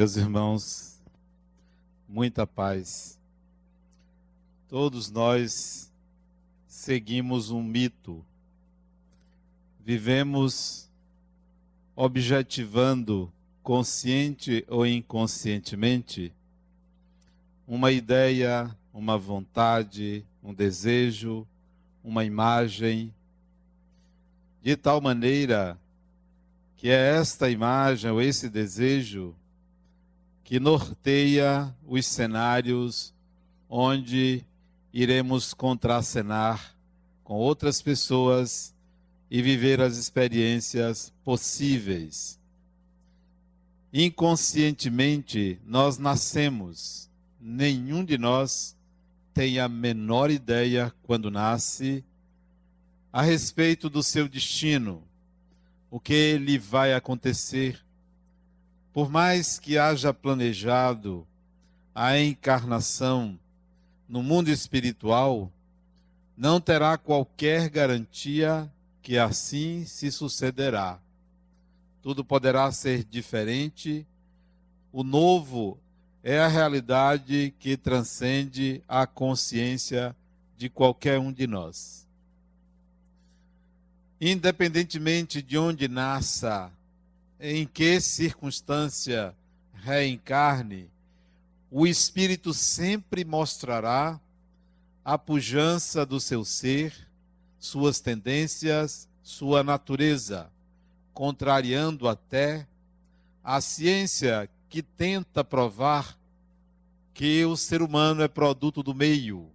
Meus irmãos, muita paz. Todos nós seguimos um mito. Vivemos objetivando, consciente ou inconscientemente, uma ideia, uma vontade, um desejo, uma imagem, de tal maneira que é esta imagem ou esse desejo que norteia os cenários onde iremos contracenar com outras pessoas e viver as experiências possíveis. Inconscientemente, nós nascemos, nenhum de nós tem a menor ideia, quando nasce, a respeito do seu destino, o que lhe vai acontecer por mais que haja planejado a encarnação no mundo espiritual, não terá qualquer garantia que assim se sucederá. Tudo poderá ser diferente. O novo é a realidade que transcende a consciência de qualquer um de nós. Independentemente de onde nasça em que circunstância reencarne, o espírito sempre mostrará a pujança do seu ser, suas tendências, sua natureza, contrariando até a ciência que tenta provar que o ser humano é produto do meio.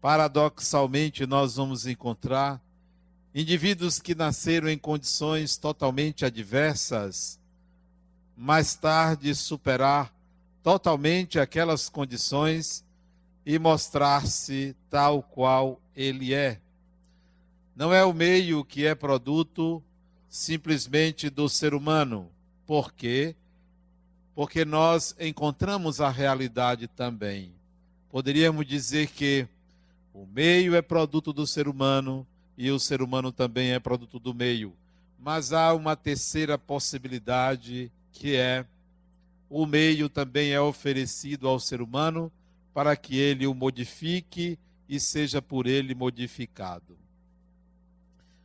Paradoxalmente, nós vamos encontrar Indivíduos que nasceram em condições totalmente adversas, mais tarde superar totalmente aquelas condições e mostrar-se tal qual ele é. Não é o meio que é produto simplesmente do ser humano. Por quê? Porque nós encontramos a realidade também. Poderíamos dizer que o meio é produto do ser humano, e o ser humano também é produto do meio. Mas há uma terceira possibilidade que é o meio também é oferecido ao ser humano para que ele o modifique e seja por ele modificado.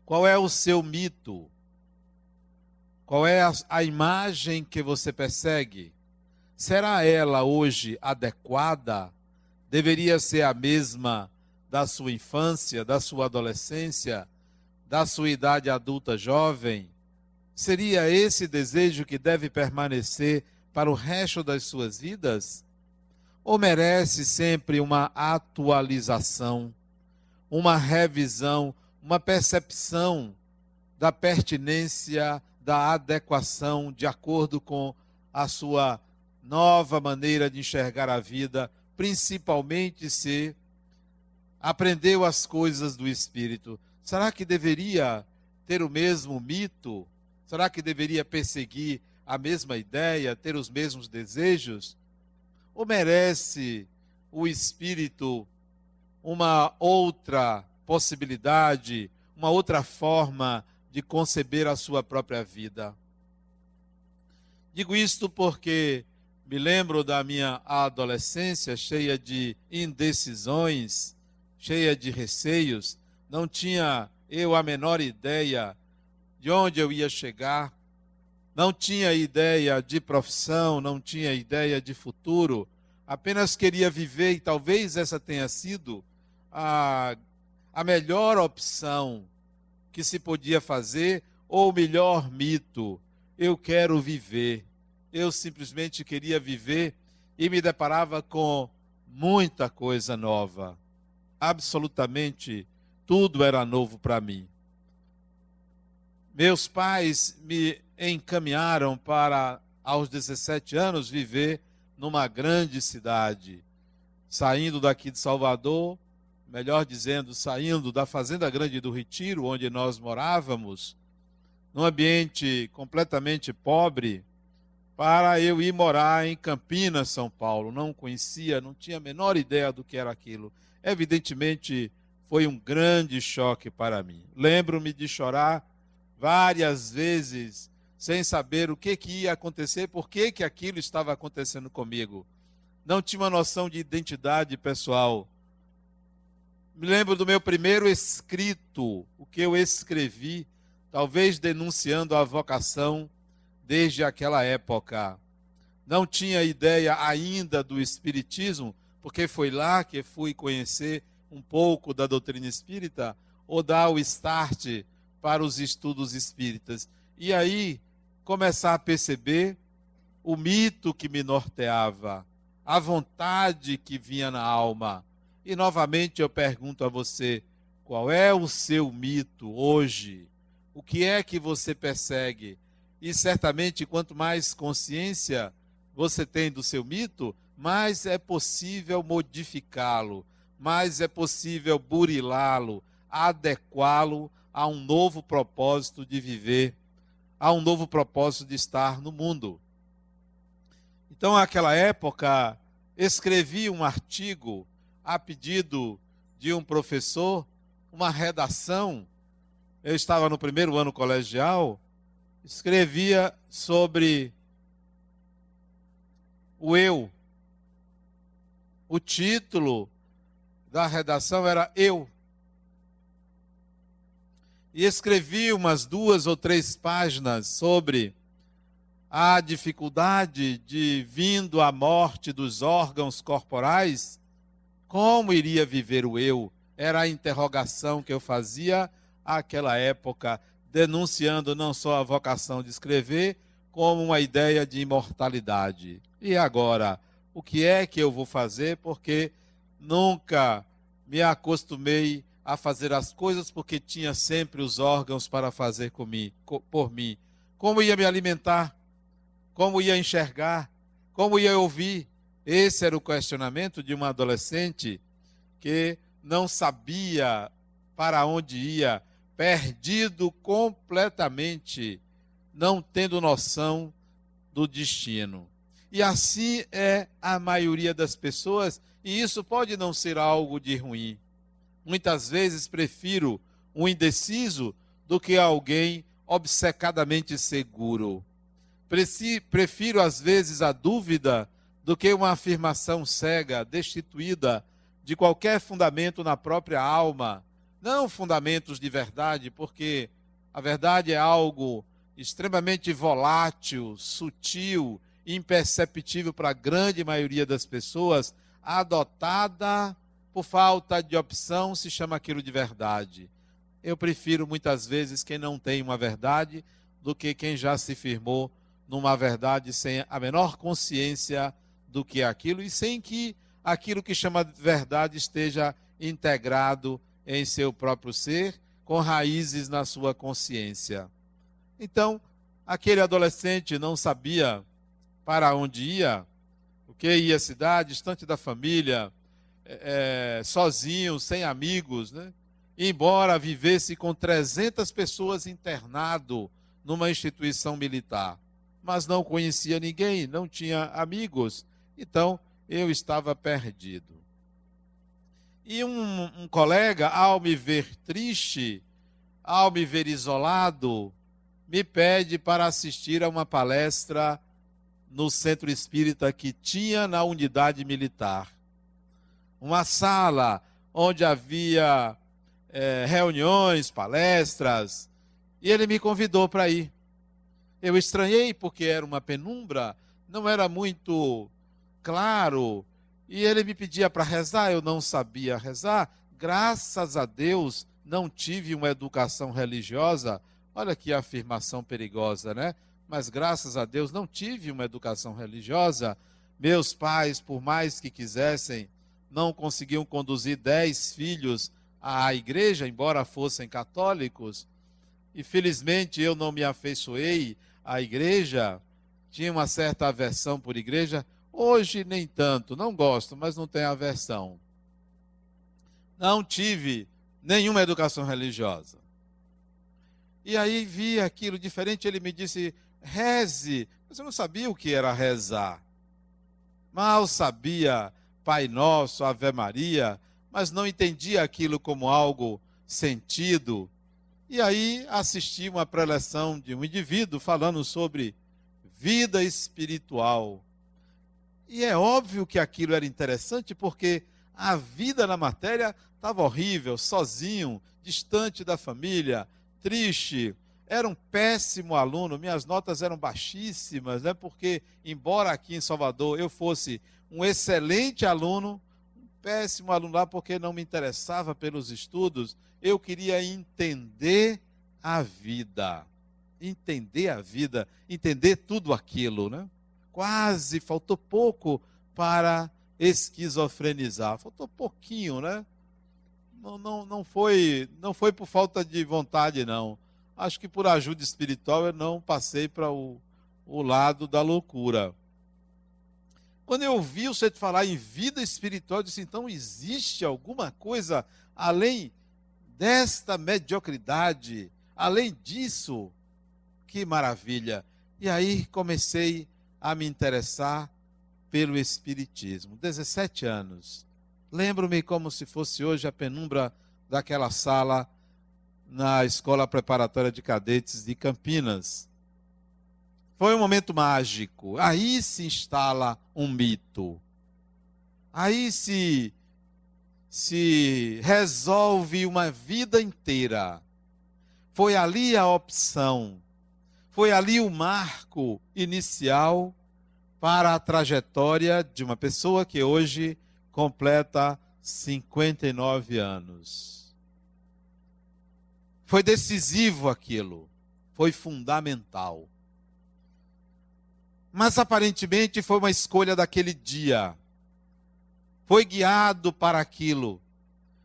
Qual é o seu mito? Qual é a, a imagem que você persegue? Será ela hoje adequada? Deveria ser a mesma da sua infância, da sua adolescência, da sua idade adulta jovem? Seria esse desejo que deve permanecer para o resto das suas vidas? Ou merece sempre uma atualização, uma revisão, uma percepção da pertinência, da adequação de acordo com a sua nova maneira de enxergar a vida, principalmente se aprendeu as coisas do Espírito, será que deveria ter o mesmo mito? Será que deveria perseguir a mesma ideia, ter os mesmos desejos? Ou merece o Espírito uma outra possibilidade, uma outra forma de conceber a sua própria vida? Digo isto porque me lembro da minha adolescência cheia de indecisões cheia de receios, não tinha eu a menor ideia de onde eu ia chegar, não tinha ideia de profissão, não tinha ideia de futuro, apenas queria viver e talvez essa tenha sido a, a melhor opção que se podia fazer ou o melhor mito. Eu quero viver. Eu simplesmente queria viver e me deparava com muita coisa nova absolutamente tudo era novo para mim. Meus pais me encaminharam para, aos 17 anos, viver numa grande cidade. Saindo daqui de Salvador, melhor dizendo, saindo da Fazenda Grande do Retiro, onde nós morávamos, num ambiente completamente pobre, para eu ir morar em Campinas, São Paulo. Não conhecia, não tinha a menor ideia do que era aquilo. Evidentemente, foi um grande choque para mim. Lembro-me de chorar várias vezes sem saber o que, que ia acontecer, por que, que aquilo estava acontecendo comigo. Não tinha uma noção de identidade pessoal. Me lembro do meu primeiro escrito, o que eu escrevi, talvez denunciando a vocação desde aquela época. Não tinha ideia ainda do Espiritismo, porque foi lá que fui conhecer um pouco da doutrina espírita, ou dar o start para os estudos espíritas. E aí começar a perceber o mito que me norteava, a vontade que vinha na alma. E novamente eu pergunto a você: qual é o seu mito hoje? O que é que você persegue? E certamente, quanto mais consciência você tem do seu mito, mais é possível modificá-lo, mais é possível burilá-lo, adequá-lo a um novo propósito de viver a um novo propósito de estar no mundo. Então, naquela época, escrevi um artigo a pedido de um professor, uma redação. Eu estava no primeiro ano colegial, escrevia sobre o eu. O título da redação era Eu e escrevi umas duas ou três páginas sobre a dificuldade de, vindo a morte dos órgãos corporais, como iria viver o eu? Era a interrogação que eu fazia àquela época, denunciando não só a vocação de escrever, como uma ideia de imortalidade. E agora, o que é que eu vou fazer? Porque nunca me acostumei a fazer as coisas porque tinha sempre os órgãos para fazer por mim. Como ia me alimentar? Como ia enxergar? Como ia ouvir? Esse era o questionamento de uma adolescente que não sabia para onde ia, perdido completamente, não tendo noção do destino. E assim é a maioria das pessoas, e isso pode não ser algo de ruim. Muitas vezes prefiro um indeciso do que alguém obcecadamente seguro. Prefiro, às vezes, a dúvida do que uma afirmação cega, destituída de qualquer fundamento na própria alma. Não fundamentos de verdade, porque a verdade é algo extremamente volátil, sutil, imperceptível para a grande maioria das pessoas, adotada por falta de opção, se chama aquilo de verdade. Eu prefiro muitas vezes quem não tem uma verdade do que quem já se firmou numa verdade sem a menor consciência do que é aquilo e sem que aquilo que chama de verdade esteja integrado em seu próprio ser, com raízes na sua consciência. Então, aquele adolescente não sabia para onde ia, o que ia à cidade, distante da família, é, sozinho, sem amigos, né? embora vivesse com 300 pessoas internado numa instituição militar. Mas não conhecia ninguém, não tinha amigos, então eu estava perdido. E um, um colega, ao me ver triste, ao me ver isolado, me pede para assistir a uma palestra no centro espírita que tinha na unidade militar uma sala onde havia é, reuniões, palestras, e ele me convidou para ir. Eu estranhei porque era uma penumbra, não era muito claro, e ele me pedia para rezar, eu não sabia rezar. Graças a Deus não tive uma educação religiosa. Olha que afirmação perigosa, né? Mas graças a Deus não tive uma educação religiosa. Meus pais, por mais que quisessem, não conseguiam conduzir dez filhos à igreja, embora fossem católicos. E felizmente eu não me afeiçoei à igreja, tinha uma certa aversão por igreja. Hoje nem tanto, não gosto, mas não tenho aversão. Não tive nenhuma educação religiosa. E aí vi aquilo diferente, ele me disse: reze. Mas eu não sabia o que era rezar. Mal sabia Pai Nosso, Ave Maria, mas não entendia aquilo como algo sentido. E aí assisti uma preleção de um indivíduo falando sobre vida espiritual. E é óbvio que aquilo era interessante porque a vida na matéria estava horrível, sozinho, distante da família, triste. Era um péssimo aluno, minhas notas eram baixíssimas, né? porque, embora aqui em Salvador eu fosse um excelente aluno, um péssimo aluno lá, porque não me interessava pelos estudos, eu queria entender a vida. Entender a vida, entender tudo aquilo, né? Quase faltou pouco para esquizofrenizar. Faltou pouquinho, né? Não, não, não, foi, não foi por falta de vontade, não. Acho que por ajuda espiritual eu não passei para o, o lado da loucura. Quando eu ouvi você falar em vida espiritual, eu disse: então existe alguma coisa além desta mediocridade, além disso, que maravilha. E aí comecei a me interessar pelo Espiritismo. 17 anos. Lembro-me como se fosse hoje a penumbra daquela sala na Escola Preparatória de Cadetes de Campinas. Foi um momento mágico. Aí se instala um mito. Aí se se resolve uma vida inteira. Foi ali a opção, foi ali o marco inicial para a trajetória de uma pessoa que hoje completa 59 anos. Foi decisivo aquilo, foi fundamental. Mas aparentemente foi uma escolha daquele dia foi guiado para aquilo.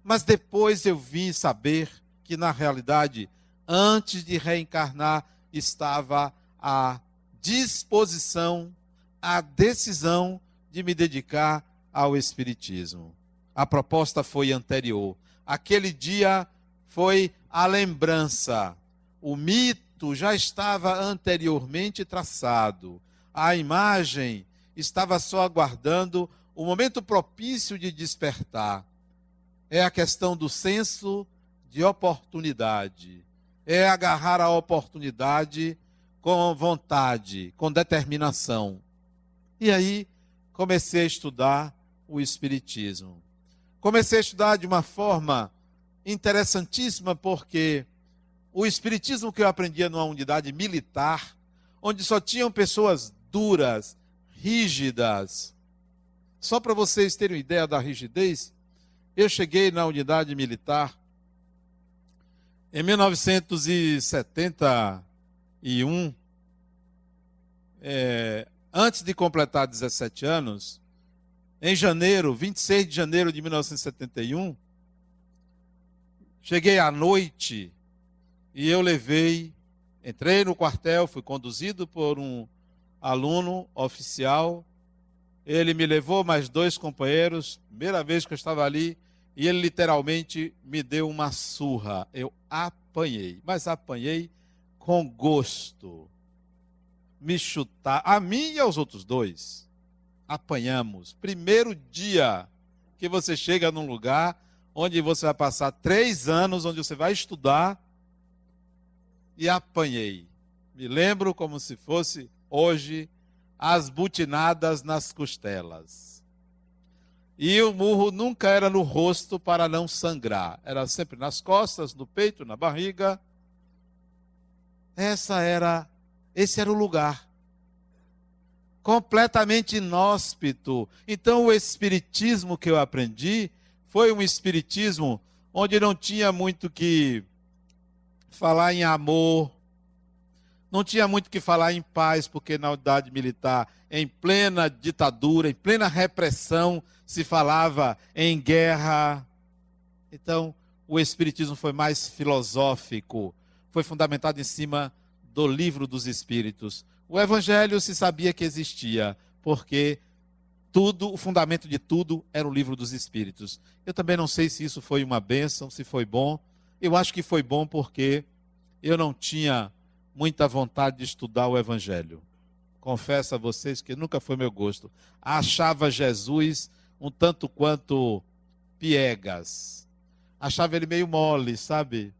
Mas depois eu vim saber que, na realidade, antes de reencarnar, estava a disposição, a decisão de me dedicar ao Espiritismo. A proposta foi anterior. Aquele dia foi a lembrança. O mito já estava anteriormente traçado. A imagem estava só aguardando o momento propício de despertar é a questão do senso de oportunidade. É agarrar a oportunidade com vontade, com determinação. E aí comecei a estudar o Espiritismo. Comecei a estudar de uma forma interessantíssima, porque o Espiritismo que eu aprendia numa unidade militar, onde só tinham pessoas duras, rígidas, só para vocês terem uma ideia da rigidez, eu cheguei na unidade militar em 1971, é, antes de completar 17 anos, em janeiro, 26 de janeiro de 1971, cheguei à noite e eu levei, entrei no quartel, fui conduzido por um aluno oficial ele me levou mais dois companheiros, primeira vez que eu estava ali, e ele literalmente me deu uma surra. Eu apanhei, mas apanhei com gosto. Me chutar, a mim e aos outros dois. Apanhamos. Primeiro dia que você chega num lugar onde você vai passar três anos, onde você vai estudar, e apanhei. Me lembro como se fosse hoje as butinadas nas costelas. E o murro nunca era no rosto para não sangrar, era sempre nas costas, no peito, na barriga. Essa era, esse era o lugar. Completamente inóspito. Então o espiritismo que eu aprendi foi um espiritismo onde não tinha muito que falar em amor, não tinha muito que falar em paz, porque na unidade militar, em plena ditadura, em plena repressão, se falava em guerra. Então, o Espiritismo foi mais filosófico, foi fundamentado em cima do livro dos Espíritos. O Evangelho se sabia que existia, porque tudo, o fundamento de tudo era o livro dos Espíritos. Eu também não sei se isso foi uma bênção, se foi bom. Eu acho que foi bom porque eu não tinha muita vontade de estudar o Evangelho. Confesso a vocês que nunca foi meu gosto. Achava Jesus um tanto quanto piegas. Achava ele meio mole, sabe?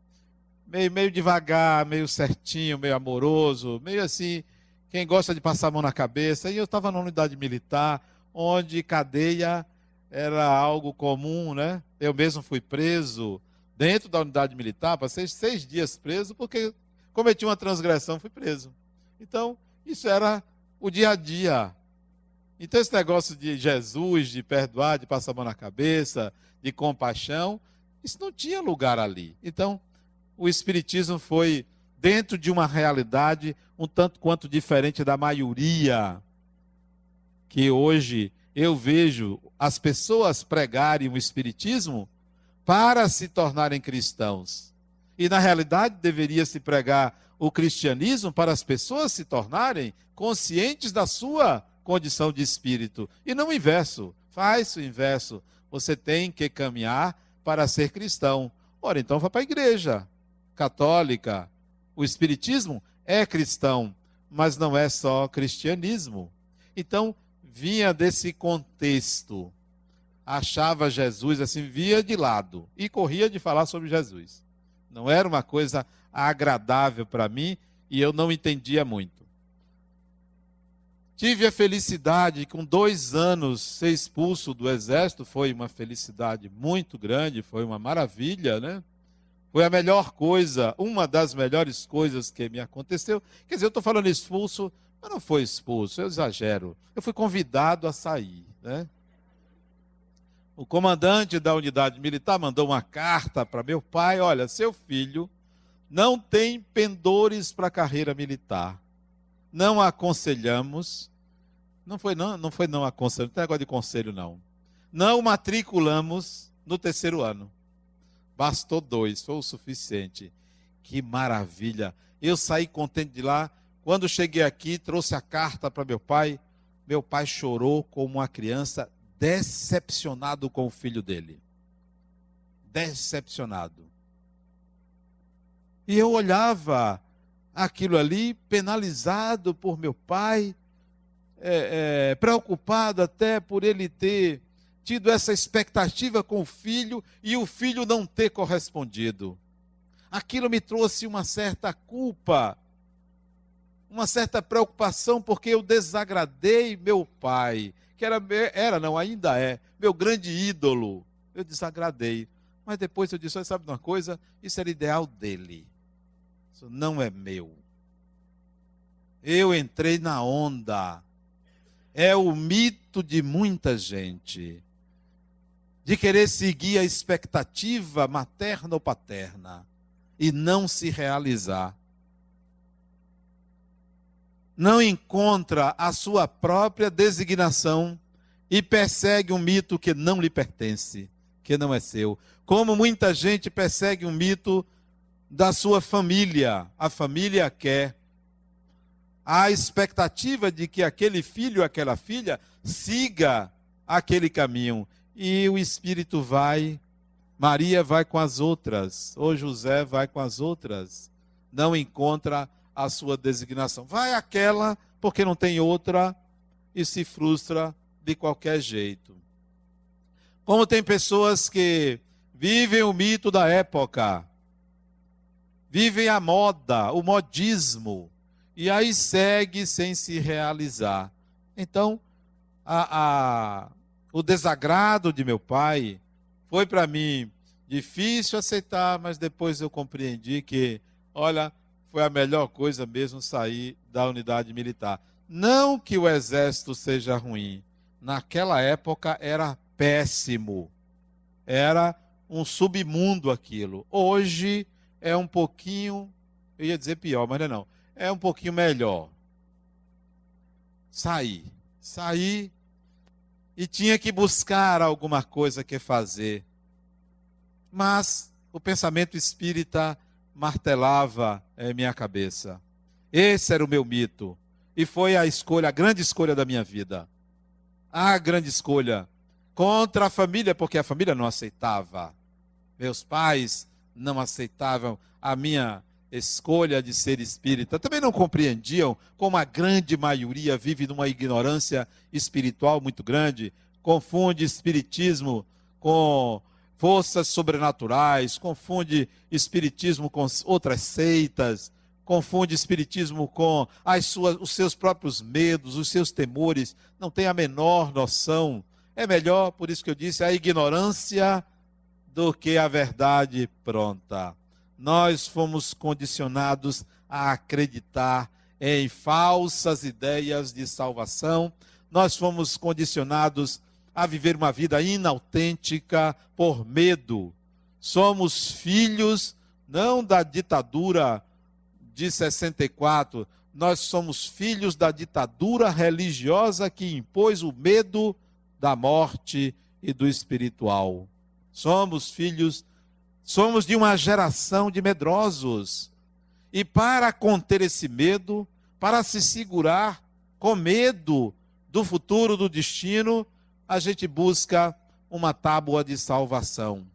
meio, meio devagar, meio certinho, meio amoroso, meio assim, quem gosta de passar a mão na cabeça. E eu estava na unidade militar, onde cadeia era algo comum, né? Eu mesmo fui preso dentro da unidade militar, passei seis dias preso, porque cometi uma transgressão, fui preso. Então, isso era o dia a dia. Então, esse negócio de Jesus, de perdoar, de passar a mão na cabeça, de compaixão, isso não tinha lugar ali. Então, o Espiritismo foi dentro de uma realidade um tanto quanto diferente da maioria que hoje eu vejo as pessoas pregarem o Espiritismo para se tornarem cristãos. E na realidade deveria se pregar o cristianismo para as pessoas se tornarem conscientes da sua condição de espírito. E não o inverso. Faz o inverso. Você tem que caminhar para ser cristão. Ora, então vá para a igreja católica. O espiritismo é cristão, mas não é só cristianismo. Então, vinha desse contexto. Achava Jesus assim, via de lado e corria de falar sobre Jesus. Não era uma coisa agradável para mim e eu não entendia muito. Tive a felicidade, com dois anos, ser expulso do exército, foi uma felicidade muito grande, foi uma maravilha, né? Foi a melhor coisa, uma das melhores coisas que me aconteceu. Quer dizer, eu estou falando expulso, mas não foi expulso, eu exagero. Eu fui convidado a sair, né? O comandante da unidade militar mandou uma carta para meu pai: olha, seu filho não tem pendores para a carreira militar. Não aconselhamos. Não foi não, não foi não aconselho, não tem negócio de conselho não. Não matriculamos no terceiro ano. Bastou dois, foi o suficiente. Que maravilha. Eu saí contente de lá. Quando cheguei aqui, trouxe a carta para meu pai. Meu pai chorou como uma criança, decepcionado com o filho dele. Decepcionado. E eu olhava aquilo ali, penalizado por meu pai, é, é, preocupado até por ele ter tido essa expectativa com o filho e o filho não ter correspondido. Aquilo me trouxe uma certa culpa, uma certa preocupação, porque eu desagradei meu pai, que era, era não, ainda é, meu grande ídolo. Eu desagradei. Mas depois eu disse: sabe uma coisa? Isso era ideal dele. Isso não é meu. Eu entrei na onda. É o mito de muita gente de querer seguir a expectativa materna ou paterna e não se realizar. Não encontra a sua própria designação e persegue um mito que não lhe pertence, que não é seu. Como muita gente persegue um mito da sua família, a família quer. A expectativa de que aquele filho, aquela filha, siga aquele caminho e o espírito vai, Maria vai com as outras, ou José vai com as outras, não encontra a sua designação. Vai aquela porque não tem outra e se frustra de qualquer jeito. Como tem pessoas que vivem o mito da época, vivem a moda, o modismo, e aí segue sem se realizar. Então, a, a o desagrado de meu pai foi para mim difícil aceitar, mas depois eu compreendi que, olha, foi a melhor coisa mesmo sair da unidade militar. Não que o exército seja ruim. Naquela época era péssimo. Era um submundo aquilo. Hoje é um pouquinho, eu ia dizer pior, mas não é. É um pouquinho melhor. Sair. Sair e tinha que buscar alguma coisa que fazer. Mas o pensamento espírita martelava em minha cabeça. Esse era o meu mito. E foi a escolha, a grande escolha da minha vida. A grande escolha. Contra a família, porque a família não aceitava. Meus pais não aceitavam a minha escolha de ser espírita, também não compreendiam como a grande maioria vive numa ignorância espiritual muito grande, confunde espiritismo com forças sobrenaturais, confunde espiritismo com outras seitas, confunde espiritismo com as suas, os seus próprios medos, os seus temores, não tem a menor noção. É melhor, por isso que eu disse, a ignorância do que a verdade pronta. Nós fomos condicionados a acreditar em falsas ideias de salvação, nós fomos condicionados a viver uma vida inautêntica por medo. Somos filhos não da ditadura de 64, nós somos filhos da ditadura religiosa que impôs o medo da morte e do espiritual. Somos filhos, somos de uma geração de medrosos. E para conter esse medo, para se segurar com medo do futuro, do destino, a gente busca uma tábua de salvação.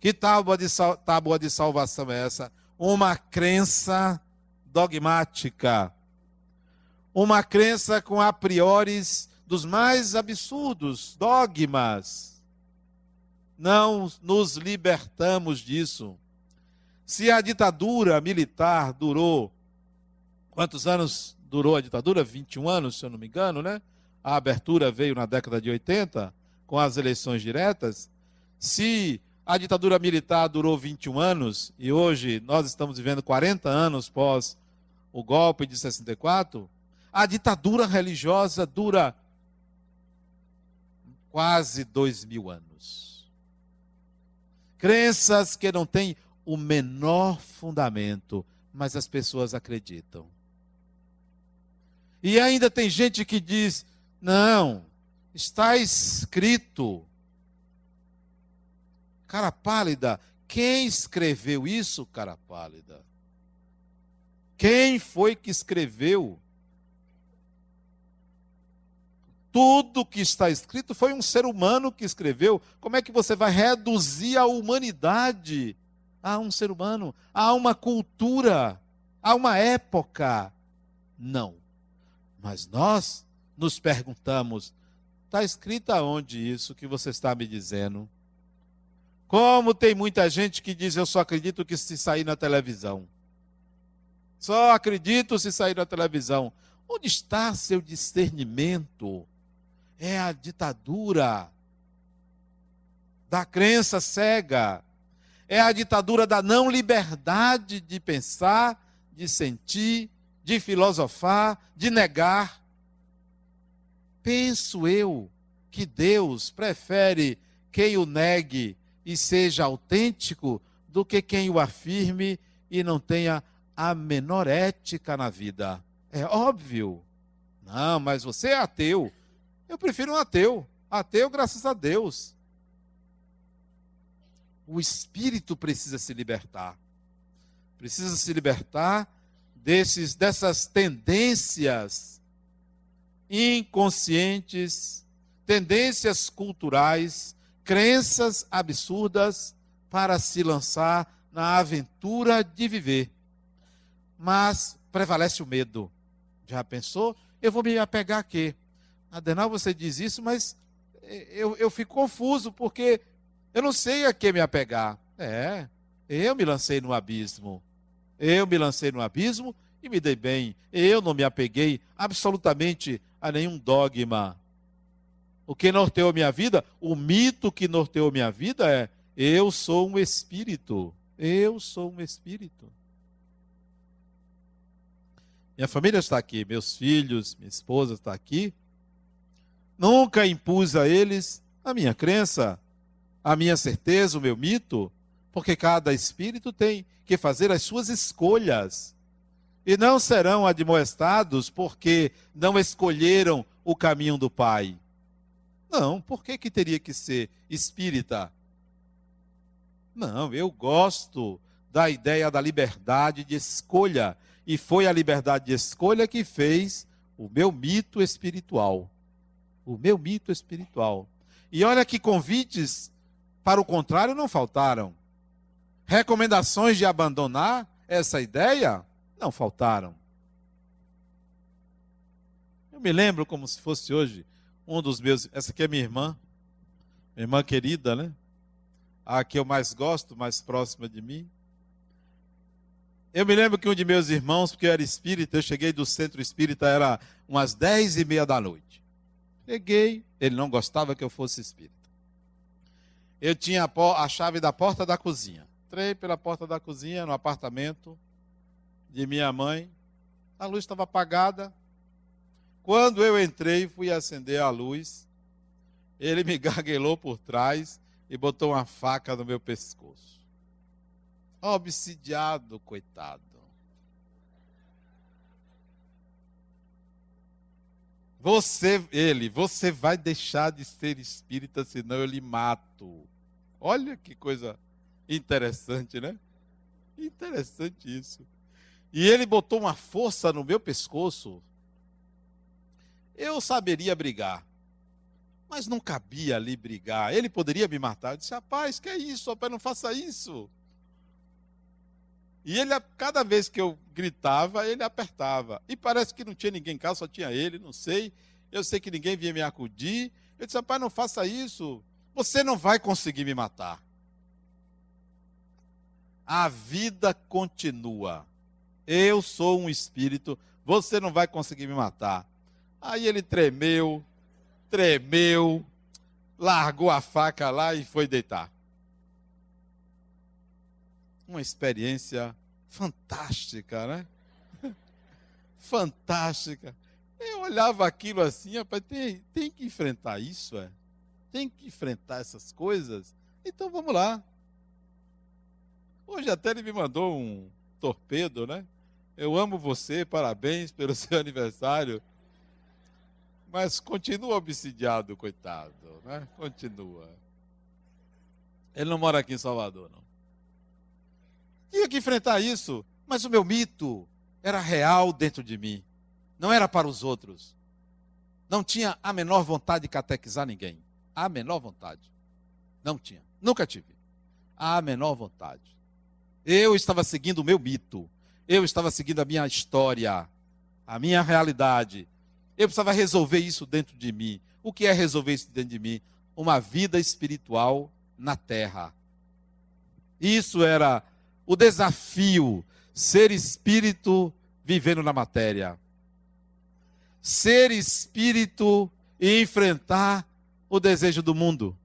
Que tábua de, tábua de salvação é essa? Uma crença dogmática. Uma crença com a priori dos mais absurdos, dogmas. Não nos libertamos disso. Se a ditadura militar durou, quantos anos durou a ditadura? 21 anos, se eu não me engano, né? A abertura veio na década de 80, com as eleições diretas, se a ditadura militar durou 21 anos e hoje nós estamos vivendo 40 anos pós o golpe de 64, a ditadura religiosa dura quase dois mil anos. Crenças que não têm o menor fundamento, mas as pessoas acreditam. E ainda tem gente que diz: não, está escrito. Cara pálida, quem escreveu isso, cara pálida? Quem foi que escreveu? Tudo que está escrito foi um ser humano que escreveu. Como é que você vai reduzir a humanidade a um ser humano, a uma cultura, a uma época? Não. Mas nós nos perguntamos: está escrito aonde isso que você está me dizendo? Como tem muita gente que diz: eu só acredito que se sair na televisão. Só acredito se sair na televisão. Onde está seu discernimento? É a ditadura da crença cega. É a ditadura da não liberdade de pensar, de sentir, de filosofar, de negar. Penso eu que Deus prefere quem o negue e seja autêntico do que quem o afirme e não tenha a menor ética na vida. É óbvio. Não, mas você é ateu. Eu prefiro um ateu. Ateu, graças a Deus. O espírito precisa se libertar. Precisa se libertar desses dessas tendências inconscientes, tendências culturais, crenças absurdas para se lançar na aventura de viver. Mas prevalece o medo. Já pensou? Eu vou me apegar a quê? Adenal, você diz isso, mas eu, eu fico confuso porque eu não sei a que me apegar. É, eu me lancei no abismo. Eu me lancei no abismo e me dei bem. Eu não me apeguei absolutamente a nenhum dogma. O que norteou minha vida, o mito que norteou minha vida é: eu sou um espírito. Eu sou um espírito. Minha família está aqui, meus filhos, minha esposa está aqui. Nunca impus a eles a minha crença, a minha certeza, o meu mito, porque cada espírito tem que fazer as suas escolhas e não serão admoestados porque não escolheram o caminho do Pai. Não, por que, que teria que ser espírita? Não, eu gosto da ideia da liberdade de escolha. E foi a liberdade de escolha que fez o meu mito espiritual. O meu mito espiritual. E olha que convites para o contrário não faltaram. Recomendações de abandonar essa ideia não faltaram. Eu me lembro como se fosse hoje, um dos meus. Essa aqui é minha irmã, minha irmã querida, né? a que eu mais gosto, mais próxima de mim. Eu me lembro que um de meus irmãos, porque eu era espírita, eu cheguei do centro espírita, era umas dez e meia da noite. Cheguei, ele não gostava que eu fosse espírita. Eu tinha a, chave da porta da cozinha. Entrei pela porta da cozinha no apartamento de minha mãe. A luz estava apagada. Quando eu entrei, fui acender a luz. Ele me garguelou por trás e botou uma faca no meu pescoço. Obsidiado, coitado. Você, ele, você vai deixar de ser espírita, senão eu lhe mato. Olha que coisa interessante, né? Interessante isso. E ele botou uma força no meu pescoço. Eu saberia brigar, mas não cabia ali brigar. Ele poderia me matar. Eu disse, rapaz, que é isso? Rapaz, não faça isso. E ele, cada vez que eu gritava, ele apertava. E parece que não tinha ninguém em casa, só tinha ele, não sei. Eu sei que ninguém vinha me acudir. Eu disse, rapaz, não faça isso. Você não vai conseguir me matar. A vida continua. Eu sou um espírito, você não vai conseguir me matar. Aí ele tremeu, tremeu, largou a faca lá e foi deitar uma experiência fantástica, né? fantástica. Eu olhava aquilo assim, rapaz, tem, tem que enfrentar isso, é? Tem que enfrentar essas coisas. Então vamos lá. Hoje até ele me mandou um torpedo, né? Eu amo você, parabéns pelo seu aniversário. Mas continua obsidiado, coitado, né? Continua. Ele não mora aqui em Salvador, não. Tinha que enfrentar isso, mas o meu mito era real dentro de mim, não era para os outros. Não tinha a menor vontade de catequizar ninguém. A menor vontade. Não tinha. Nunca tive. A menor vontade. Eu estava seguindo o meu mito. Eu estava seguindo a minha história, a minha realidade. Eu precisava resolver isso dentro de mim. O que é resolver isso dentro de mim? Uma vida espiritual na terra. Isso era o desafio ser espírito vivendo na matéria. Ser espírito e enfrentar o desejo do mundo.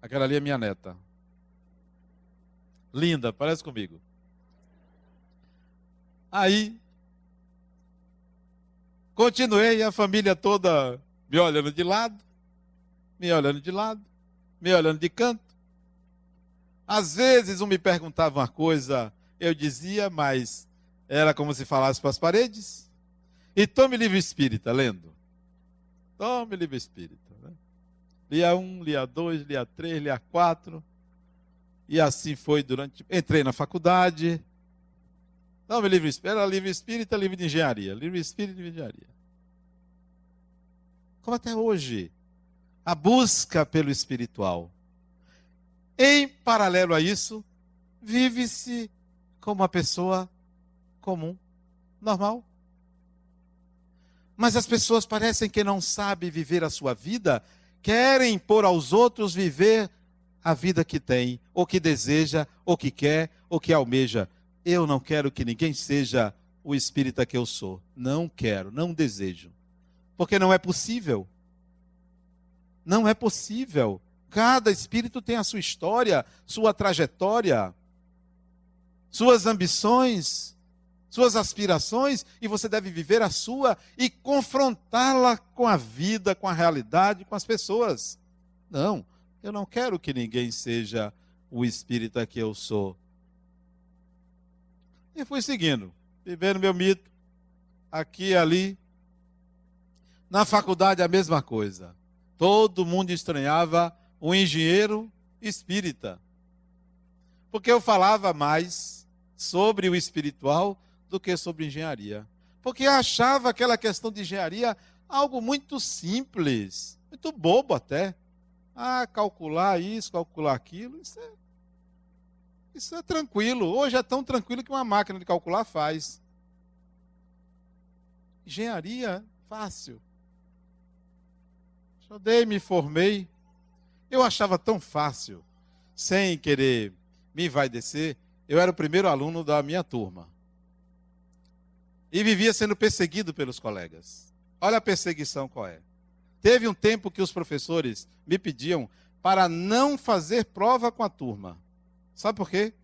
Aquela ali é minha neta. Linda, parece comigo. Aí, continuei, a família toda me olhando de lado, me olhando de lado, me olhando de canto. Às vezes um me perguntava uma coisa, eu dizia, mas era como se falasse para as paredes. E tome livro espírita, lendo. Tome livro espírita. Né? Lia um, lia dois, lia três, lia quatro. E assim foi durante. Entrei na faculdade. Tome livro espírita. Era livro espírita, livro de engenharia. Livro espírita, livro de engenharia. Como até hoje. A busca pelo espiritual. Em paralelo a isso, vive-se como uma pessoa comum, normal. Mas as pessoas parecem que não sabem viver a sua vida, querem pôr aos outros viver a vida que tem, ou que deseja, ou que quer, ou que almeja. Eu não quero que ninguém seja o espírita que eu sou. Não quero, não desejo. Porque não é possível. Não é possível. Cada espírito tem a sua história, sua trajetória, suas ambições, suas aspirações, e você deve viver a sua e confrontá-la com a vida, com a realidade, com as pessoas. Não, eu não quero que ninguém seja o espírita que eu sou. E fui seguindo, vivendo meu mito, aqui e ali. Na faculdade, a mesma coisa. Todo mundo estranhava um engenheiro espírita. Porque eu falava mais sobre o espiritual do que sobre engenharia. Porque eu achava aquela questão de engenharia algo muito simples, muito bobo até. Ah, calcular isso, calcular aquilo, isso é, isso é tranquilo. Hoje é tão tranquilo que uma máquina de calcular faz. Engenharia, fácil. Estudei, me formei, Eu achava tão fácil, sem querer me vai descer, eu era o primeiro aluno da minha turma. E vivia sendo perseguido pelos colegas. Olha a perseguição qual é. Teve um tempo que os professores me pediam para não fazer prova com a turma. Sabe por quê?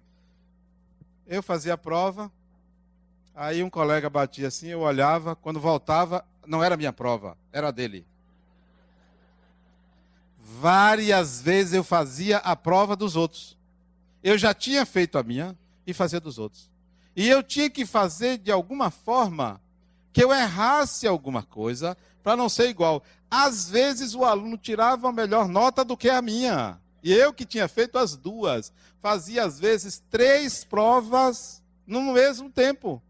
Eu fazia a prova, aí um colega batia assim, eu olhava, quando voltava, não era minha prova, era dele. Várias vezes eu fazia a prova dos outros. Eu já tinha feito a minha e fazia dos outros. E eu tinha que fazer de alguma forma que eu errasse alguma coisa para não ser igual. Às vezes o aluno tirava a melhor nota do que a minha. E eu que tinha feito as duas, fazia às vezes três provas no mesmo tempo.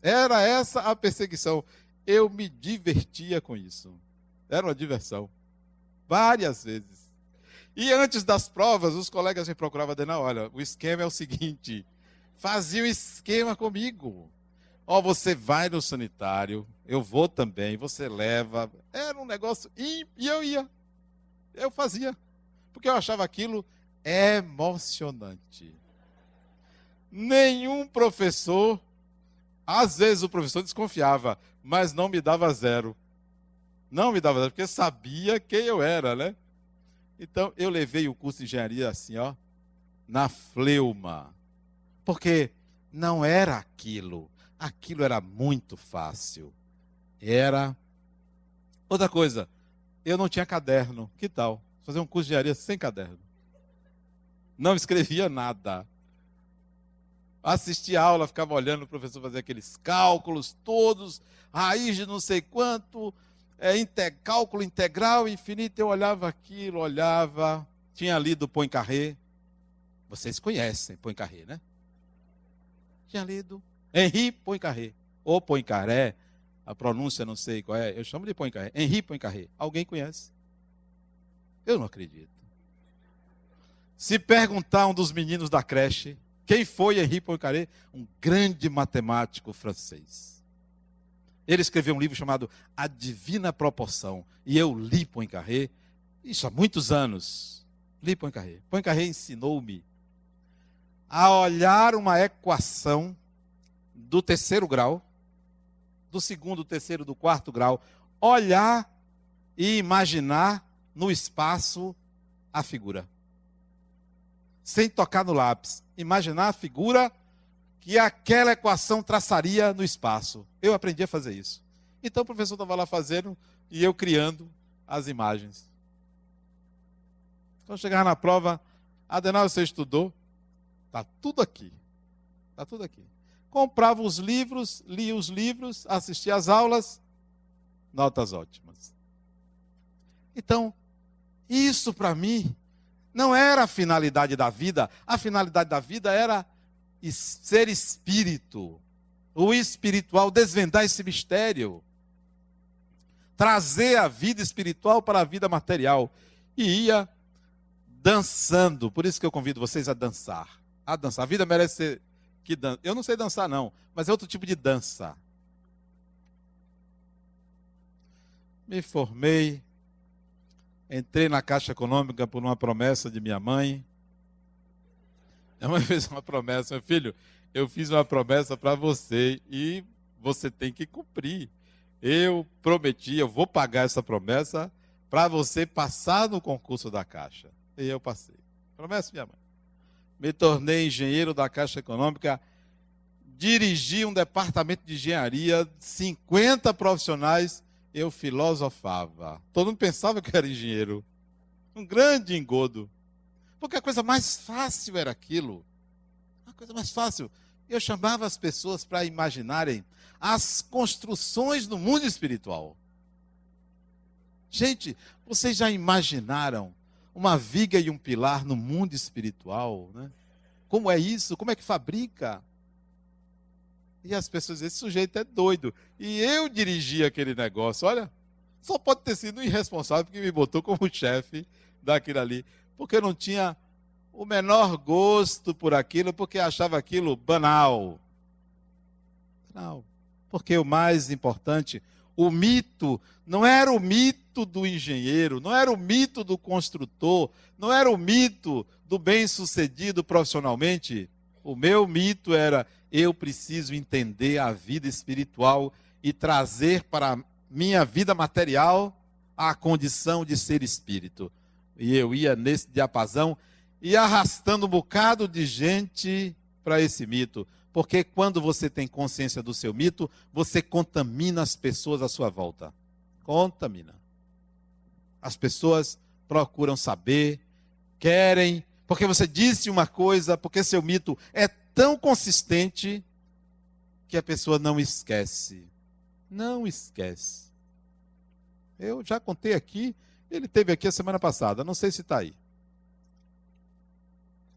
Era essa a perseguição. Eu me divertia com isso. Era uma diversão. Várias vezes. E antes das provas, os colegas me procuravam dizendo: olha, o esquema é o seguinte: fazia o esquema comigo. Ó, oh, você vai no sanitário, eu vou também, você leva. Era um negócio. E eu ia. Eu fazia. Porque eu achava aquilo emocionante. Nenhum professor, às vezes o professor desconfiava, mas não me dava zero. Não me dava zero, porque sabia quem eu era, né? Então eu levei o curso de engenharia assim, ó, na fleuma. Porque não era aquilo. Aquilo era muito fácil. Era. Outra coisa, eu não tinha caderno. Que tal? Fazer um curso de engenharia sem caderno. Não escrevia nada. Assistia a aula, ficava olhando o professor fazer aqueles cálculos todos, raiz de não sei quanto, é, cálculo integral infinito. Eu olhava aquilo, olhava, tinha lido Poincaré. Vocês conhecem Poincaré, né? Tinha lido Henri Poincaré, ou Poincaré, a pronúncia não sei qual é, eu chamo de Poincaré. Henri Poincaré. Alguém conhece? Eu não acredito. Se perguntar um dos meninos da creche, quem foi Henri Poincaré? Um grande matemático francês. Ele escreveu um livro chamado A Divina Proporção. E eu li Poincaré, isso há muitos anos. Li Poincaré. Poincaré ensinou-me a olhar uma equação do terceiro grau do segundo, do terceiro, do quarto grau, olhar e imaginar no espaço a figura. Sem tocar no lápis. Imaginar a figura que aquela equação traçaria no espaço. Eu aprendi a fazer isso. Então o professor estava lá fazendo e eu criando as imagens. Quando chegar na prova, Adenal, você estudou? Está tudo aqui. Está tudo aqui comprava os livros, lia os livros, assistia às aulas, notas ótimas. Então, isso para mim não era a finalidade da vida, a finalidade da vida era ser espírito, o espiritual, desvendar esse mistério, trazer a vida espiritual para a vida material. E ia dançando, por isso que eu convido vocês a dançar. A dançar. A vida merece ser que dança. Eu não sei dançar, não, mas é outro tipo de dança. Me formei, entrei na Caixa Econômica por uma promessa de minha mãe. Minha mãe fez uma promessa, meu filho, eu fiz uma promessa para você e você tem que cumprir. Eu prometi, eu vou pagar essa promessa para você passar no concurso da Caixa. E eu passei. Promessa minha mãe me tornei engenheiro da Caixa Econômica, dirigi um departamento de engenharia, 50 profissionais, eu filosofava. Todo mundo pensava que era engenheiro. Um grande engodo. Porque a coisa mais fácil era aquilo. A coisa mais fácil. Eu chamava as pessoas para imaginarem as construções do mundo espiritual. Gente, vocês já imaginaram uma viga e um pilar no mundo espiritual, né? Como é isso? Como é que fabrica? E as pessoas dizem, esse sujeito é doido. E eu dirigi aquele negócio, olha, só pode ter sido um irresponsável que me botou como chefe daquilo ali, porque eu não tinha o menor gosto por aquilo, porque achava aquilo banal. Não, porque o mais importante, O mito não era o mito do engenheiro, não era o mito do construtor, não era o mito do bem-sucedido profissionalmente. O meu mito era eu preciso entender a vida espiritual e trazer para minha vida material a condição de ser espírito. E eu ia nesse diapasão e arrastando um bocado de gente para esse mito. Porque quando você tem consciência do seu mito, você contamina as pessoas à sua volta. Contamina. As pessoas procuram saber, querem, porque você disse uma coisa, porque seu mito é tão consistente que a pessoa não esquece. Não esquece. Eu já contei aqui, ele teve aqui a semana passada, não sei se está aí.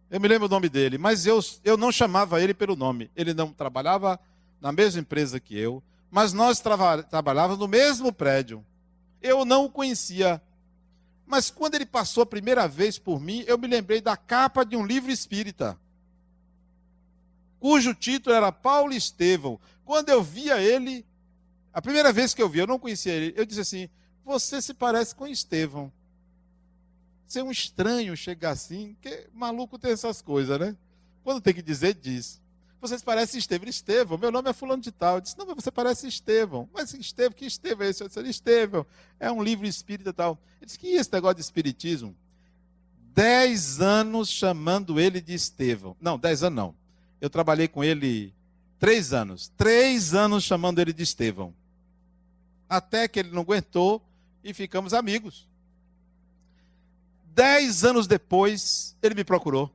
Eu me lembro o nome dele, mas eu, eu não chamava ele pelo nome. Ele não trabalhava na mesma empresa que eu, mas nós trava, trabalhávamos no mesmo prédio. Eu não o conhecia. Mas quando ele passou a primeira vez por mim, eu me lembrei da capa de um livro espírita, cujo título era Paulo Estevão. Quando eu via ele, a primeira vez que eu vi, eu não conhecia ele, eu disse assim: Você se parece com Estevão ser um estranho chegar assim, que maluco tem essas coisas, né? Quando tem que dizer, diz. Vocês parecem Estevão. Estevão, meu nome é fulano de tal. Eu disse, não, mas você parece Estevão. Mas Estevão, que Estevão é esse? Eu disse, é um livro espírita tal. Ele disse, que esse negócio de espiritismo? Dez anos chamando ele de Estevão. Não, dez anos não. Eu trabalhei com ele três anos. Três anos chamando ele de Estevão. Até que ele não aguentou e ficamos amigos. Dez anos depois, ele me procurou.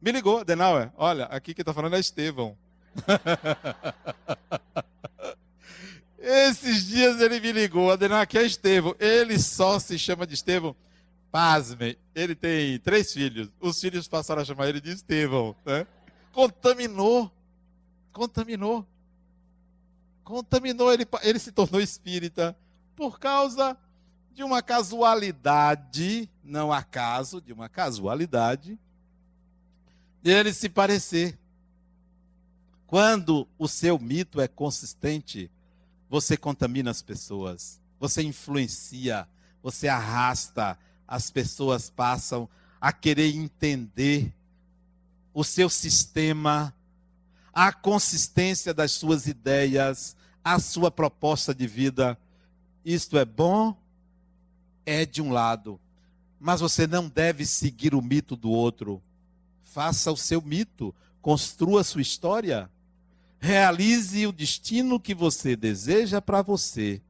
Me ligou, Adenauer, olha, aqui quem está falando é Estevão. Esses dias ele me ligou, Adenauer, aqui é Estevão. Ele só se chama de Estevão. Pasmem, ele tem três filhos. Os filhos passaram a chamar ele de Estevão. Né? Contaminou. Contaminou. Contaminou, ele, ele se tornou espírita por causa de uma casualidade, não acaso, de uma casualidade, ele se parecer. Quando o seu mito é consistente, você contamina as pessoas, você influencia, você arrasta, as pessoas passam a querer entender o seu sistema, a consistência das suas ideias, a sua proposta de vida. Isto é bom é de um lado, mas você não deve seguir o mito do outro. Faça o seu mito, construa a sua história, realize o destino que você deseja para você.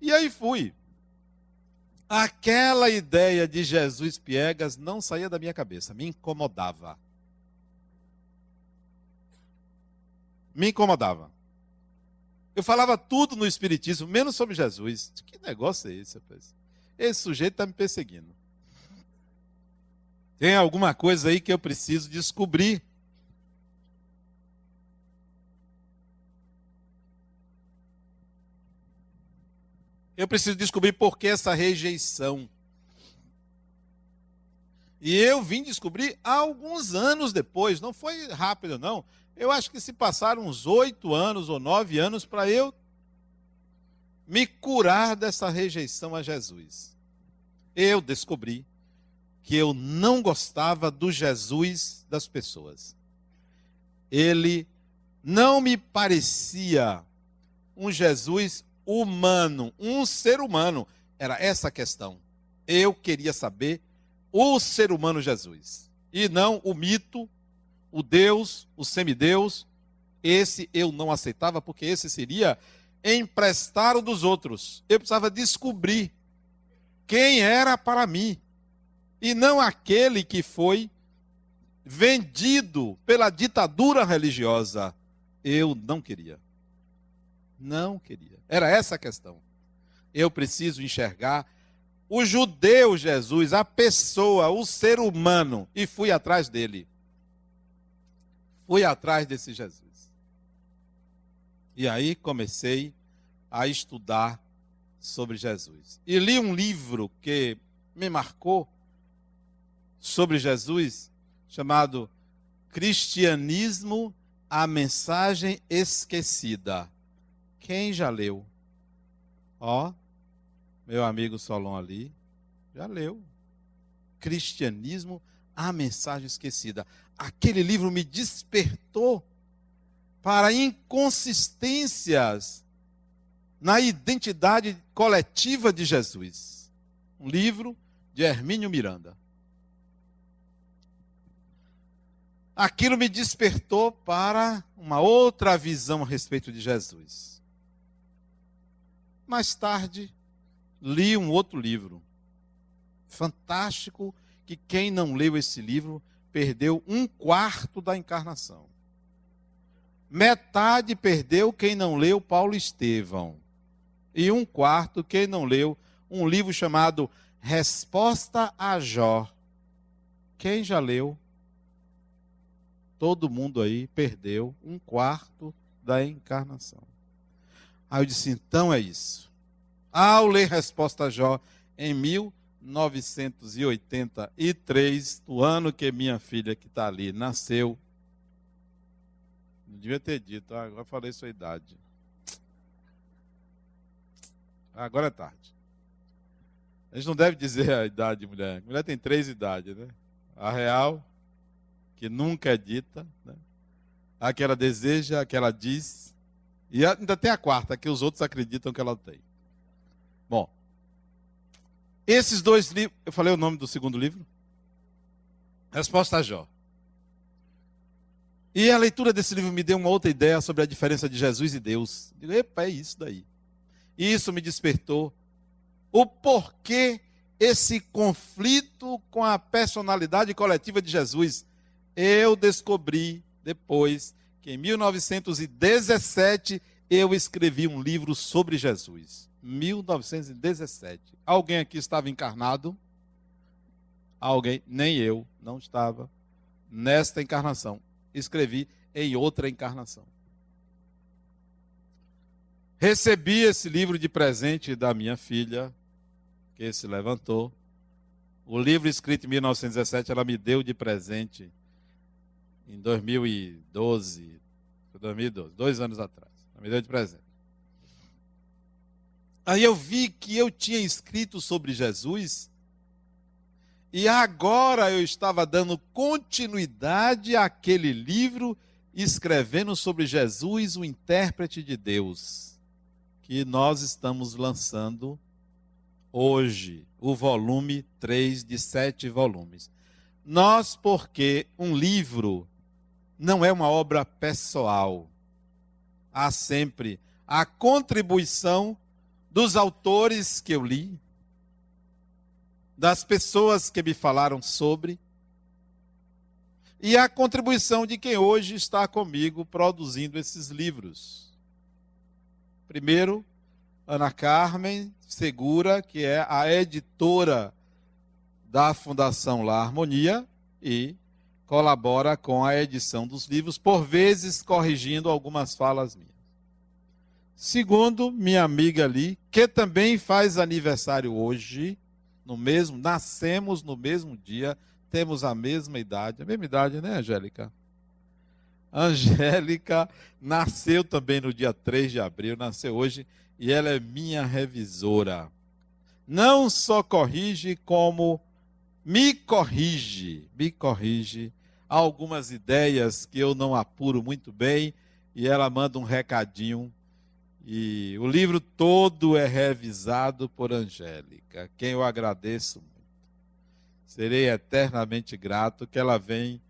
E aí fui. Aquela ideia de Jesus Piegas não saía da minha cabeça, me incomodava. Me incomodava. Eu falava tudo no Espiritismo, menos sobre Jesus. Que negócio é esse, rapaz? Esse sujeito está me perseguindo. Tem alguma coisa aí que eu preciso descobrir. Eu preciso descobrir por que essa rejeição. E eu vim descobrir alguns anos depois, não foi rápido, não. Eu acho que se passaram uns oito anos ou nove anos para eu me curar dessa rejeição a Jesus. Eu descobri que eu não gostava do Jesus das pessoas. Ele não me parecia um Jesus humano, um ser humano. Era essa a questão. Eu queria saber o ser humano Jesus e não o mito o Deus, o semideus, esse eu não aceitava, porque esse seria emprestar o dos outros. Eu precisava descobrir quem era para mim, e não aquele que foi vendido pela ditadura religiosa. Eu não queria. Não queria. Era essa a questão. Eu preciso enxergar o judeu Jesus, a pessoa, o ser humano, e fui atrás dele fui atrás desse Jesus. E aí comecei a estudar sobre Jesus. E li um livro que me marcou sobre Jesus, chamado Cristianismo, a Mensagem Esquecida. Quem já leu? Ó, meu amigo Solon ali, já leu. Cristianismo, a mensagem esquecida. Aquele livro me despertou para inconsistências na identidade coletiva de Jesus. Um livro de Hermínio Miranda. Aquilo me despertou para uma outra visão a respeito de Jesus. Mais tarde, li um outro livro. Fantástico que quem não leu esse livro perdeu um quarto da encarnação. Metade perdeu quem não leu Paulo Estevão. E um quarto quem não leu um livro chamado Resposta a Jó. Quem já leu? Todo mundo aí perdeu um quarto da encarnação. Aí eu disse: então é isso. Ao ler Resposta a Jó em 1983, no ano que minha filha que está ali nasceu, não devia ter dito, ah, agora falei sua idade. Agora é tarde. A gente não deve dizer a idade de mulher. Mulher tem três idades, né? A real, que nunca é dita, né? a que ela deseja, a que ela diz, e ainda tem a quarta, que os outros acreditam que ela tem. Bom, esses dois livros. Eu falei o nome do segundo livro? Resposta a Jó. E a leitura desse livro me deu uma outra ideia sobre a diferença de Jesus e Deus. Digo, epa, é isso daí. E isso me despertou o porquê esse conflito com a personalidade coletiva de Jesus. Eu descobri depois que em 1917 eu escrevi um livro sobre Jesus. 1917. Alguém aqui estava encarnado? Alguém? Nem eu não estava nesta encarnação escrevi em outra encarnação. Recebi esse livro de presente da minha filha, que se levantou. O livro escrito em 1917 ela me deu de presente em 2012, 2012, dois anos atrás. Ela me deu de presente. Aí eu vi que eu tinha escrito sobre Jesus e agora eu estava dando continuidade àquele livro, escrevendo sobre Jesus, o intérprete de Deus, que nós estamos lançando hoje, o volume 3 de sete volumes. Nós, porque um livro não é uma obra pessoal, há sempre a contribuição dos autores que eu li, das pessoas que me falaram sobre e a contribuição de quem hoje está comigo produzindo esses livros. Primeiro, Ana Carmen Segura, que é a editora da Fundação La Harmonia e colabora com a edição dos livros, por vezes corrigindo algumas falas minhas. Segundo, minha amiga ali, que também faz aniversário hoje, no mesmo, nascemos no mesmo dia, temos a mesma idade, a mesma idade, né, Angélica? Angélica nasceu também no dia 3 de abril, nasceu hoje, e ela é minha revisora. Não só corrige, como me corrige, me corrige algumas ideias que eu não apuro muito bem, e ela manda um recadinho e o livro todo é revisado por Angélica, quem eu agradeço muito. Serei eternamente grato que ela vem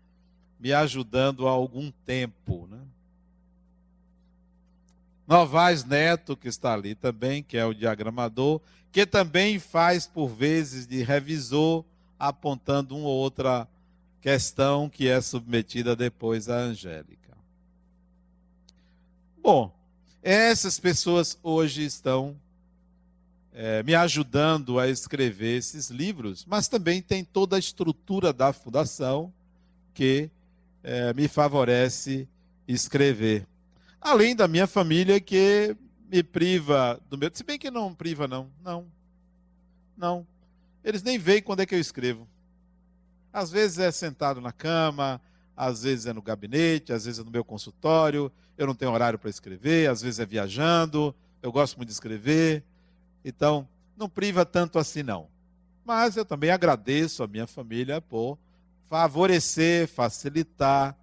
me ajudando há algum tempo. Né? Novaes Neto, que está ali também, que é o diagramador, que também faz por vezes de revisor, apontando uma ou outra questão que é submetida depois à Angélica. Bom, essas pessoas hoje estão é, me ajudando a escrever esses livros, mas também tem toda a estrutura da fundação que é, me favorece escrever. Além da minha família que me priva do meu. Se bem que não priva, não. Não. Não. Eles nem veem quando é que eu escrevo. Às vezes é sentado na cama, às vezes é no gabinete, às vezes é no meu consultório, eu não tenho horário para escrever, às vezes é viajando, eu gosto muito de escrever. Então, não priva tanto assim não. Mas eu também agradeço a minha família por favorecer, facilitar,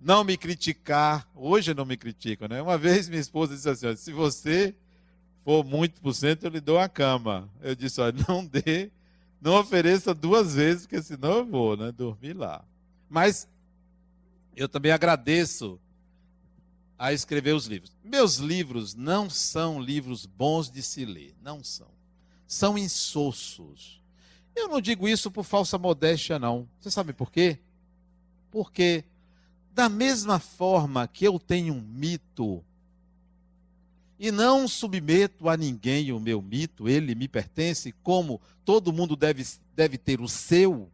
não me criticar. Hoje não me criticam, né? Uma vez minha esposa disse assim: se você for muito por cento, eu lhe dou a cama. Eu disse: olha, não dê, não ofereça duas vezes, porque senão eu vou, né? Dormir lá. Mas eu também agradeço a escrever os livros. Meus livros não são livros bons de se ler, não são. São insossos. Eu não digo isso por falsa modéstia, não. Você sabe por quê? Porque, da mesma forma que eu tenho um mito, e não submeto a ninguém o meu mito, ele me pertence, como todo mundo deve, deve ter o seu,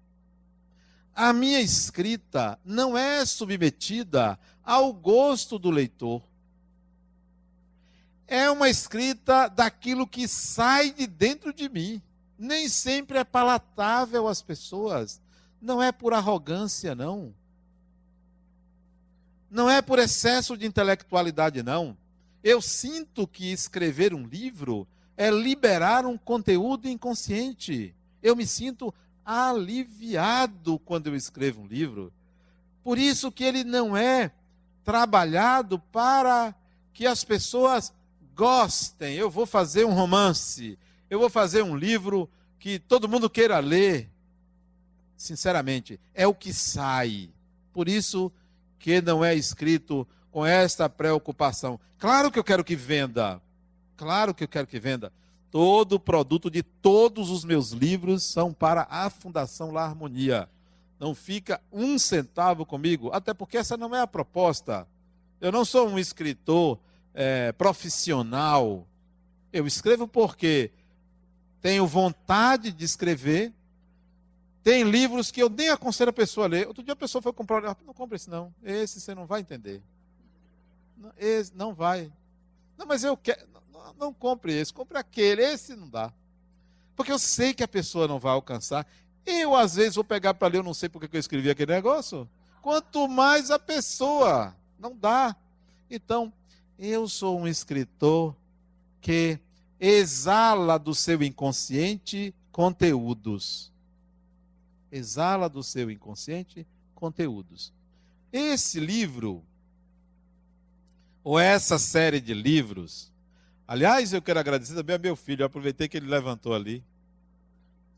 a minha escrita não é submetida ao gosto do leitor. É uma escrita daquilo que sai de dentro de mim. Nem sempre é palatável às pessoas. Não é por arrogância, não. Não é por excesso de intelectualidade, não. Eu sinto que escrever um livro é liberar um conteúdo inconsciente. Eu me sinto aliviado quando eu escrevo um livro. Por isso que ele não é trabalhado para que as pessoas gostem. Eu vou fazer um romance, eu vou fazer um livro que todo mundo queira ler. Sinceramente, é o que sai. Por isso que não é escrito com esta preocupação. Claro que eu quero que venda. Claro que eu quero que venda. Todo o produto de todos os meus livros são para a Fundação La Harmonia. Não fica um centavo comigo, até porque essa não é a proposta. Eu não sou um escritor é, profissional. Eu escrevo porque tenho vontade de escrever. Tem livros que eu nem aconselho a pessoa a ler. Outro dia a pessoa foi comprar, não compre esse não. Esse você não vai entender. Esse não vai. Não, mas eu quero não compre esse, compre aquele, esse não dá. Porque eu sei que a pessoa não vai alcançar. Eu, às vezes, vou pegar para ler, eu não sei porque eu escrevi aquele negócio. Quanto mais a pessoa, não dá. Então, eu sou um escritor que exala do seu inconsciente conteúdos. Exala do seu inconsciente conteúdos. Esse livro, ou essa série de livros, Aliás, eu quero agradecer também ao meu filho, eu aproveitei que ele levantou ali,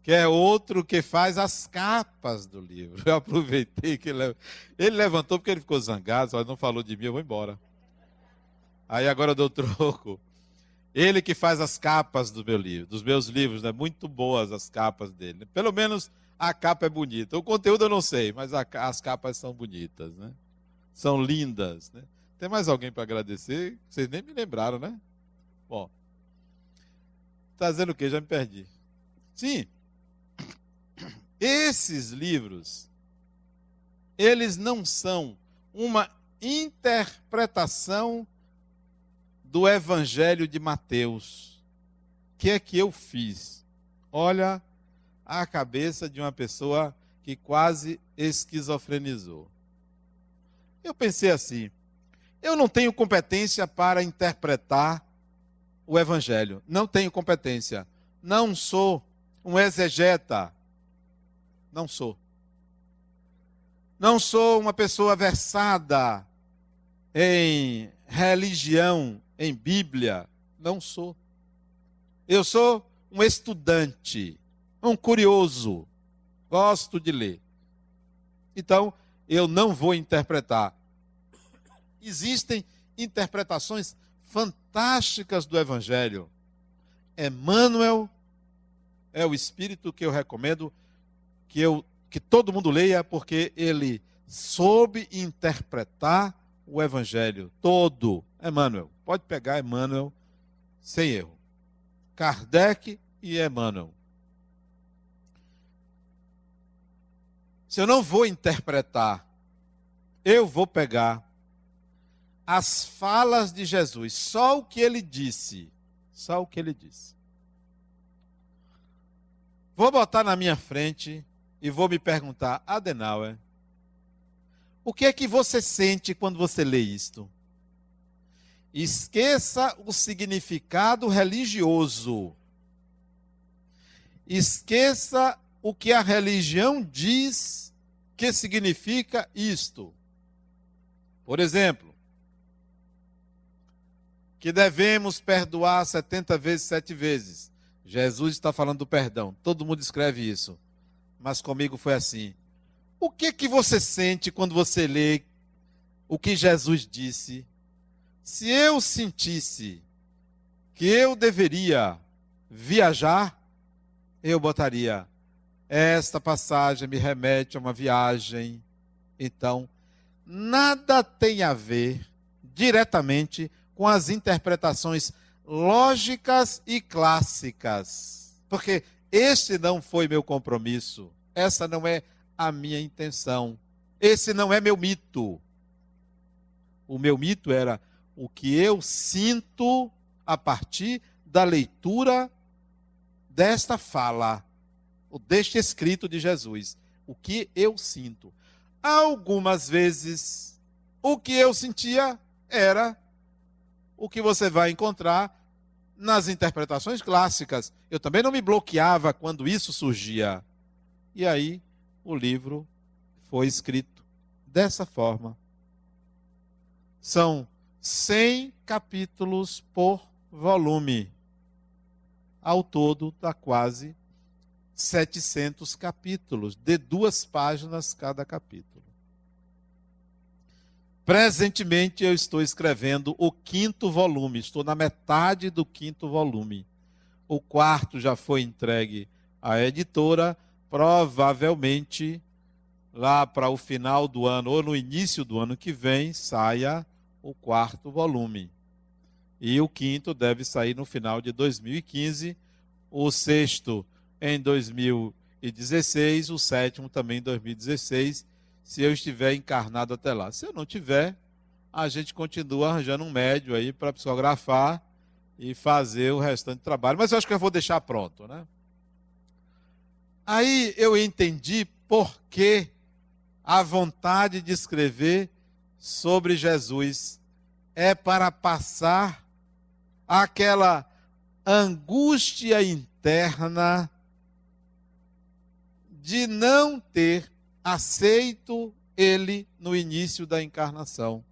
que é outro que faz as capas do livro. Eu aproveitei que ele, ele levantou porque ele ficou zangado, não falou de mim, eu vou embora. Aí agora eu dou troco. Ele que faz as capas do meu livro, dos meus livros, né? Muito boas as capas dele. Pelo menos a capa é bonita. O conteúdo eu não sei, mas a, as capas são bonitas, né? São lindas, né? Tem mais alguém para agradecer? Vocês nem me lembraram, né? Bom. Está dizendo o quê? Já me perdi. Sim. Esses livros, eles não são uma interpretação do Evangelho de Mateus. O que é que eu fiz? Olha a cabeça de uma pessoa que quase esquizofrenizou. Eu pensei assim: eu não tenho competência para interpretar o Evangelho. Não tenho competência. Não sou um exegeta. Não sou. Não sou uma pessoa versada em religião, em Bíblia. Não sou. Eu sou um estudante, um curioso. Gosto de ler. Então, eu não vou interpretar. Existem interpretações fantásticas do Evangelho. Emmanuel é o espírito que eu recomendo que, eu, que todo mundo leia, porque ele soube interpretar o Evangelho todo. Emmanuel, pode pegar Emmanuel sem erro. Kardec e Emmanuel. Se eu não vou interpretar, eu vou pegar as falas de Jesus, só o que ele disse. Só o que ele disse. Vou botar na minha frente e vou me perguntar, Adenauer, O que é que você sente quando você lê isto? Esqueça o significado religioso. Esqueça o que a religião diz que significa isto. Por exemplo, que devemos perdoar 70 vezes, sete vezes. Jesus está falando do perdão. Todo mundo escreve isso. Mas comigo foi assim. O que que você sente quando você lê o que Jesus disse se eu sentisse que eu deveria viajar, eu botaria esta passagem me remete a uma viagem. Então, nada tem a ver diretamente com as interpretações lógicas e clássicas. Porque este não foi meu compromisso, essa não é a minha intenção, esse não é meu mito. O meu mito era o que eu sinto a partir da leitura desta fala, ou deste escrito de Jesus. O que eu sinto. Algumas vezes, o que eu sentia era o que você vai encontrar nas interpretações clássicas. Eu também não me bloqueava quando isso surgia. E aí, o livro foi escrito dessa forma. São 100 capítulos por volume. Ao todo, dá quase 700 capítulos, de duas páginas cada capítulo. Presentemente, eu estou escrevendo o quinto volume, estou na metade do quinto volume. O quarto já foi entregue à editora, provavelmente lá para o final do ano ou no início do ano que vem saia o quarto volume. E o quinto deve sair no final de 2015, o sexto em 2016, o sétimo também em 2016, se eu estiver encarnado até lá. Se eu não tiver, a gente continua arranjando um médio aí para psicografar e fazer o restante do trabalho. Mas eu acho que eu vou deixar pronto, né? Aí eu entendi por que a vontade de escrever sobre Jesus é para passar aquela angústia interna de não ter aceito ele no início da encarnação.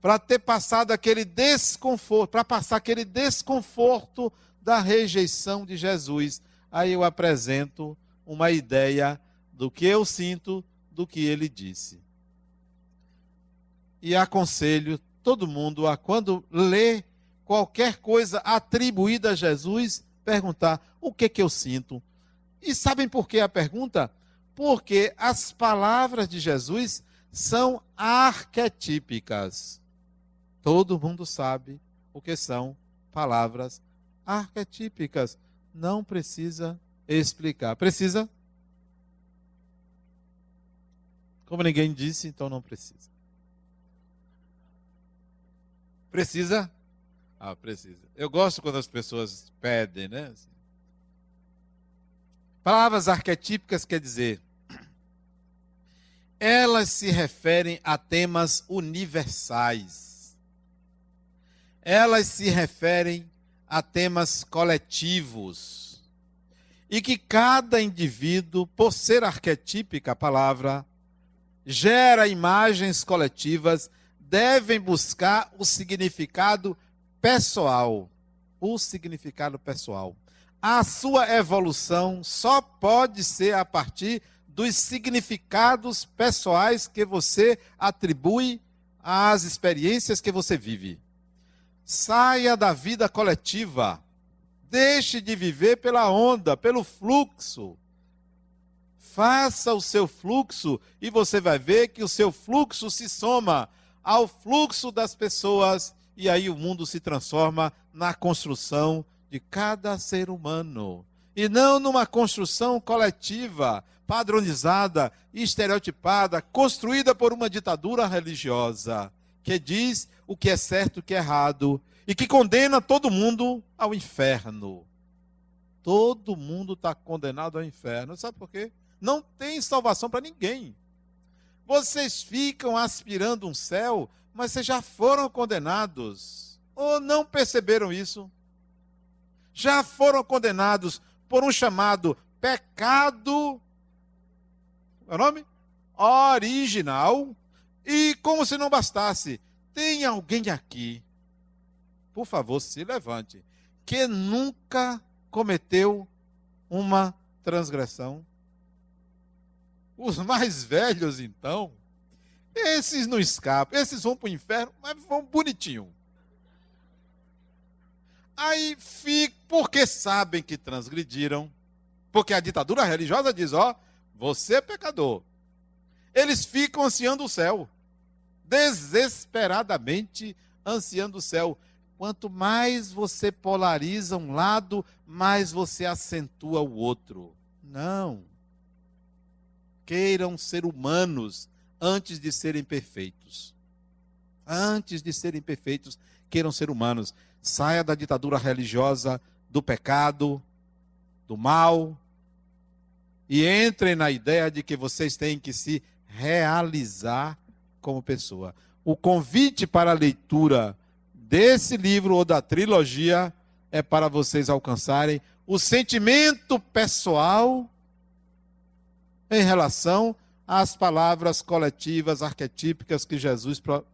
Para ter passado aquele desconforto, para passar aquele desconforto da rejeição de Jesus. Aí eu apresento uma ideia do que eu sinto do que ele disse e aconselho todo mundo a, quando lê qualquer coisa atribuída a Jesus, perguntar: o que que eu sinto? E sabem por que a pergunta? Porque as palavras de Jesus são arquetípicas. Todo mundo sabe o que são palavras arquetípicas. Não precisa explicar. Precisa? Como ninguém disse, então não precisa. Precisa? Ah, precisa. Eu gosto quando as pessoas pedem, né? Palavras arquetípicas quer dizer, elas se referem a temas universais. Elas se referem a temas coletivos. E que cada indivíduo, por ser arquetípica a palavra, gera imagens coletivas devem buscar o significado pessoal. O significado pessoal. A sua evolução só pode ser a partir dos significados pessoais que você atribui às experiências que você vive. Saia da vida coletiva. Deixe de viver pela onda, pelo fluxo. Faça o seu fluxo e você vai ver que o seu fluxo se soma ao fluxo das pessoas, e aí o mundo se transforma na construção de cada ser humano. E não numa construção coletiva, padronizada, estereotipada, construída por uma ditadura religiosa, que diz o que é certo e o que é errado, e que condena todo mundo ao inferno. Todo mundo está condenado ao inferno. Sabe por quê? Não tem salvação para ninguém. Vocês ficam aspirando um céu, mas vocês já foram condenados. Ou não perceberam isso? Já foram condenados por um chamado pecado. É o nome? Original. E como se não bastasse, tem alguém aqui, por favor, se levante, que nunca cometeu uma transgressão. Os mais velhos, então, esses não escapam, esses vão para o inferno, mas vão bonitinho. Aí fica, porque sabem que transgrediram, porque a ditadura religiosa diz: ó, você é pecador. Eles ficam ansiando o céu, desesperadamente ansiando o céu. Quanto mais você polariza um lado, mais você acentua o outro. Não. Queiram ser humanos antes de serem perfeitos. Antes de serem perfeitos, queiram ser humanos. Saia da ditadura religiosa, do pecado, do mal, e entrem na ideia de que vocês têm que se realizar como pessoa. O convite para a leitura desse livro ou da trilogia é para vocês alcançarem o sentimento pessoal em relação às palavras coletivas, arquetípicas que Jesus pro,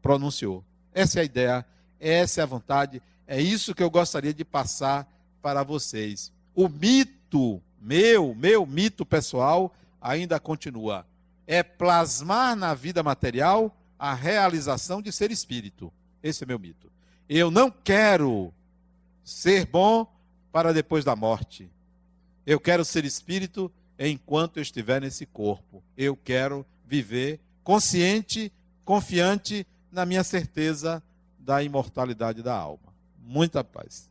pronunciou. Essa é a ideia, essa é a vontade, é isso que eu gostaria de passar para vocês. O mito, meu, meu mito pessoal, ainda continua. É plasmar na vida material a realização de ser espírito. Esse é meu mito. Eu não quero ser bom para depois da morte. Eu quero ser espírito enquanto eu estiver nesse corpo. Eu quero viver consciente, confiante na minha certeza da imortalidade da alma. Muita paz.